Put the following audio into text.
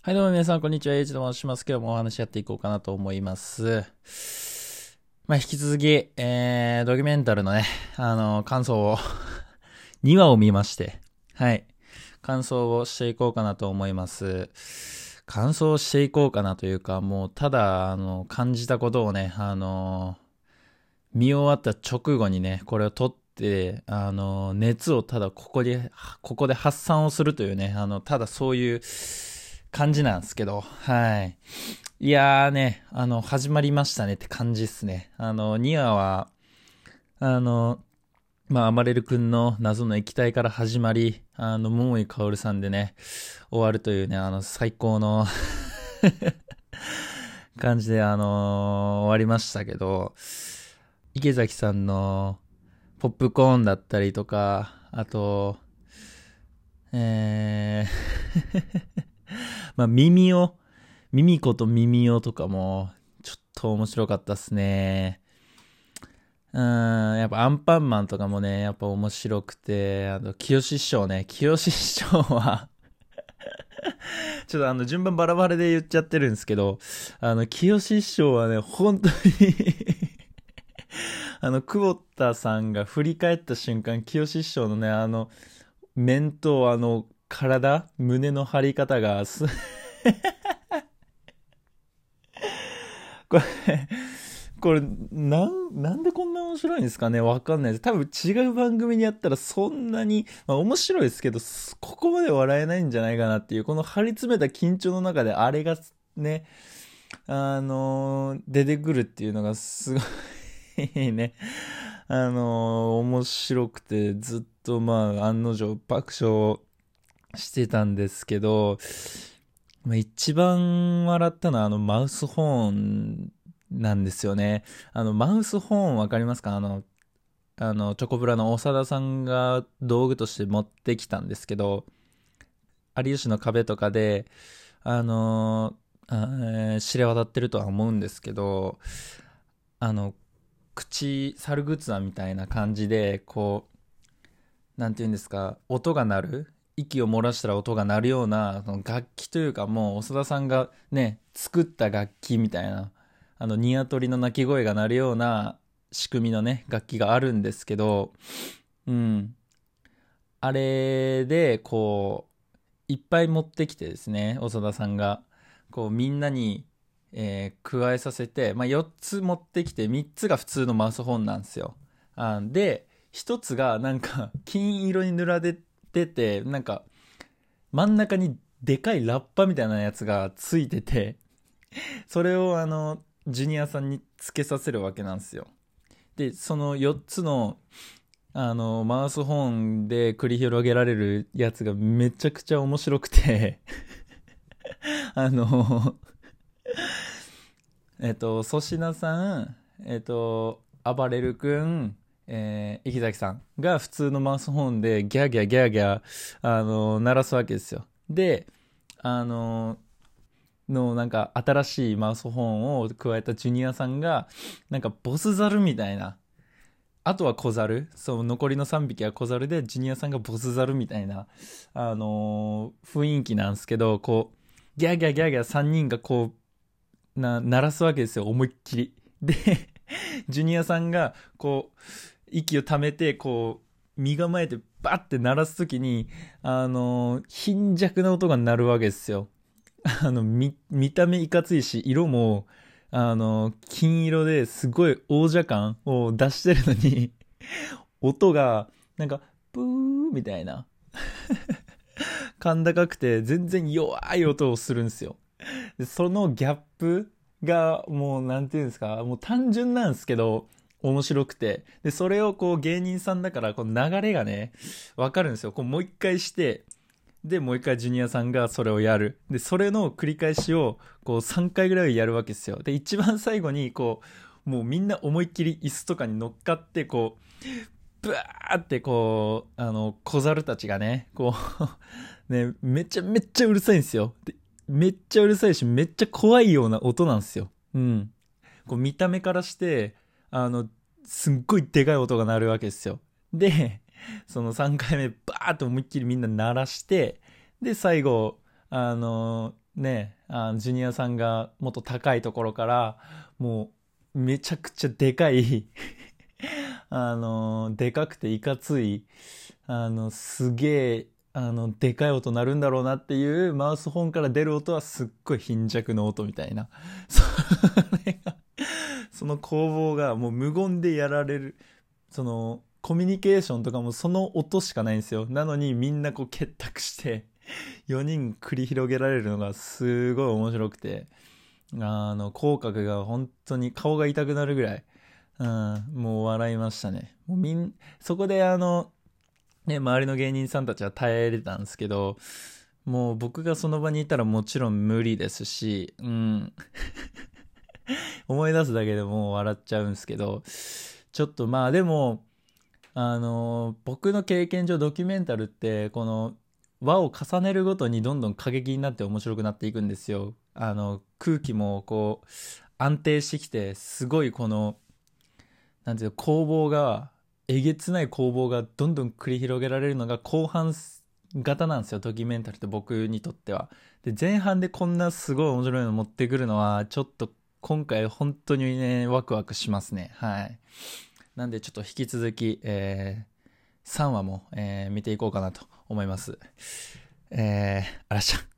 はい、どうも皆さん、こんにちは。エイジと申します。今日もお話しやっていこうかなと思います。まあ、引き続き、えー、ドキュメンタルのね、あの、感想を、2話を見まして、はい、感想をしていこうかなと思います。感想をしていこうかなというか、もう、ただ、あの、感じたことをね、あの、見終わった直後にね、これを撮って、あの、熱をただここで、ここで発散をするというね、あの、ただそういう感じなんですけど、はい。いやーね、あの、始まりましたねって感じっすね。あの、2話は、あの、まあ、アマレル君の謎の液体から始まり、あの、桃井かおるさんでね、終わるというね、あの、最高の 感じで、あの終わりましたけど、池崎さんのポップコーンだったりとか、あと、えー まあ、耳を、耳子と耳をとかも、ちょっと面白かったっすね。うん、やっぱアンパンマンとかもね、やっぱ面白くて、あと、清志師匠ね、清志師匠は ちょっとあの、順番バラバラで言っちゃってるんですけど、あの、清志師匠はね、本当に あの、久保田さんが振り返った瞬間、清志師匠のね、あの、面とあの、体、胸の張り方がす、これ、これ、なん、なんでこんな面白いんですかね？わかんないです。多分違う番組にやったらそんなに、まあ面白いですけど、ここまで笑えないんじゃないかなっていう、この張り詰めた緊張の中であれがね、あのー出てくるっていうのがすごいね、あのー面白くて、ずっとまあ案の定爆笑してたんですけど、まあ、一番笑ったのはあのマウスホーンなんですよね。あのマウスホーンわかりますか？あの、あの、チョコブラの長田さんが道具として持ってきたんですけど、有吉の壁とかで、あの、あえー知れ渡ってるとは思うんですけど、あの、口、猿グッズみたいな感じで、こう、なんて言うんですか、音が鳴る息を漏らしたら音が鳴るような、その楽器というかもう、長田さんがね、作った楽器みたいな、あの、ニワトリの鳴き声が鳴るような仕組みのね、楽器があるんですけど、うん。あれで、こう、いっぱい持ってきてですね、長田さんが、こう、みんなに、えー加えさせて、まあ、4つ持ってきて、3つが普通のマウス本なんですよ。あで、1つがなんか、金色に塗られてて、なんか、真ん中にでかいラッパみたいなやつがついてて、それをあの、ジュニアさんにつけさせるわけなんですよ。で、その4つの、あの、マウスホーンで繰り広げられるやつがめちゃくちゃ面白くて、あの、えっと、粗品さん、えっと、暴れる君、えー、池崎さんが普通のマウスホーンでギャーギャーギャーギャー、あの、鳴らすわけですよ。で、あの、のなんか新しいマウスホーンを加えたジュニアさんが、なんかボスザルみたいな、あとは小猿、そう、残りの3匹は小猿で、ジュニアさんがボスザルみたいな、あのー雰囲気なんですけど、こう、ギャーギャーギャーギャー3人がこう、な、鳴らすわけですよ、思いっきり。で、ジュニアさんが、こう、息を溜めて、こう、身構えてバッて鳴らすときに、あの貧弱な音が鳴るわけですよ。あの、見、見た目いかついし、色も、あの、金色ですごい王者感を出してるのに、音が、なんか、プーみたいな。甲高くて、全然弱い音をするんですよ。そのギャップが、もう、なんていうんですか、もう単純なんですけど、面白くて。で、それをこう芸人さんだから、この流れがね、わかるんですよ。こうもう一回して、で、もう一回ジュニアさんがそれをやる。で、それの繰り返しを、こう3回ぐらいやるわけですよ。で、一番最後に、こう、もうみんな思いっきり椅子とかに乗っかって、こう、ブワーってこう、あの、小猿たちがね、こう、ね、めちゃめちゃうるさいんですよ。で、めっちゃうるさいし、めっちゃ怖いような音なんですよ。うん。こう見た目からして、あの、すっごいでかい音が鳴るわけですよ。で、その3回目バーッと思いっきりみんな鳴らして、で、最後、あの、ね、あジュニアさんがもっと高いところから、もう、めちゃくちゃでかい あの、でかくていかつい、あの、すげえ、あの、でかい音鳴るんだろうなっていうマウスホンから出る音はすっごい貧弱の音みたいな。それが、その攻防がもう無言でやられる。その、コミュニケーションとかもその音しかないんですよ。なのにみんなこう結託して、4人繰り広げられるのがすごい面白くて、あの、口角が本当に顔が痛くなるぐらい、うん、もう笑いましたね。もうみん、そこであの、ね、周りの芸人さんたちは耐えれたんですけど、もう僕がその場にいたらもちろん無理ですし、うん。思い出すだけでもう笑っちゃうんですけど、ちょっとまあでも、あの、僕の経験上ドキュメンタルって、この輪を重ねるごとにどんどん過激になって面白くなっていくんですよ。あの、空気もこう、安定してきて、すごいこの、なんていうの攻防が、えげつない攻防がどんどん繰り広げられるのが後半型なんですよ、ドキュメンタルって僕にとっては。で、前半でこんなすごい面白いの持ってくるのは、ちょっと今回本当にね、ワクワクしますね。はい。なんでちょっと引き続き、えー、3話も、えー、見ていこうかなと思います。えー、あらっしゃ。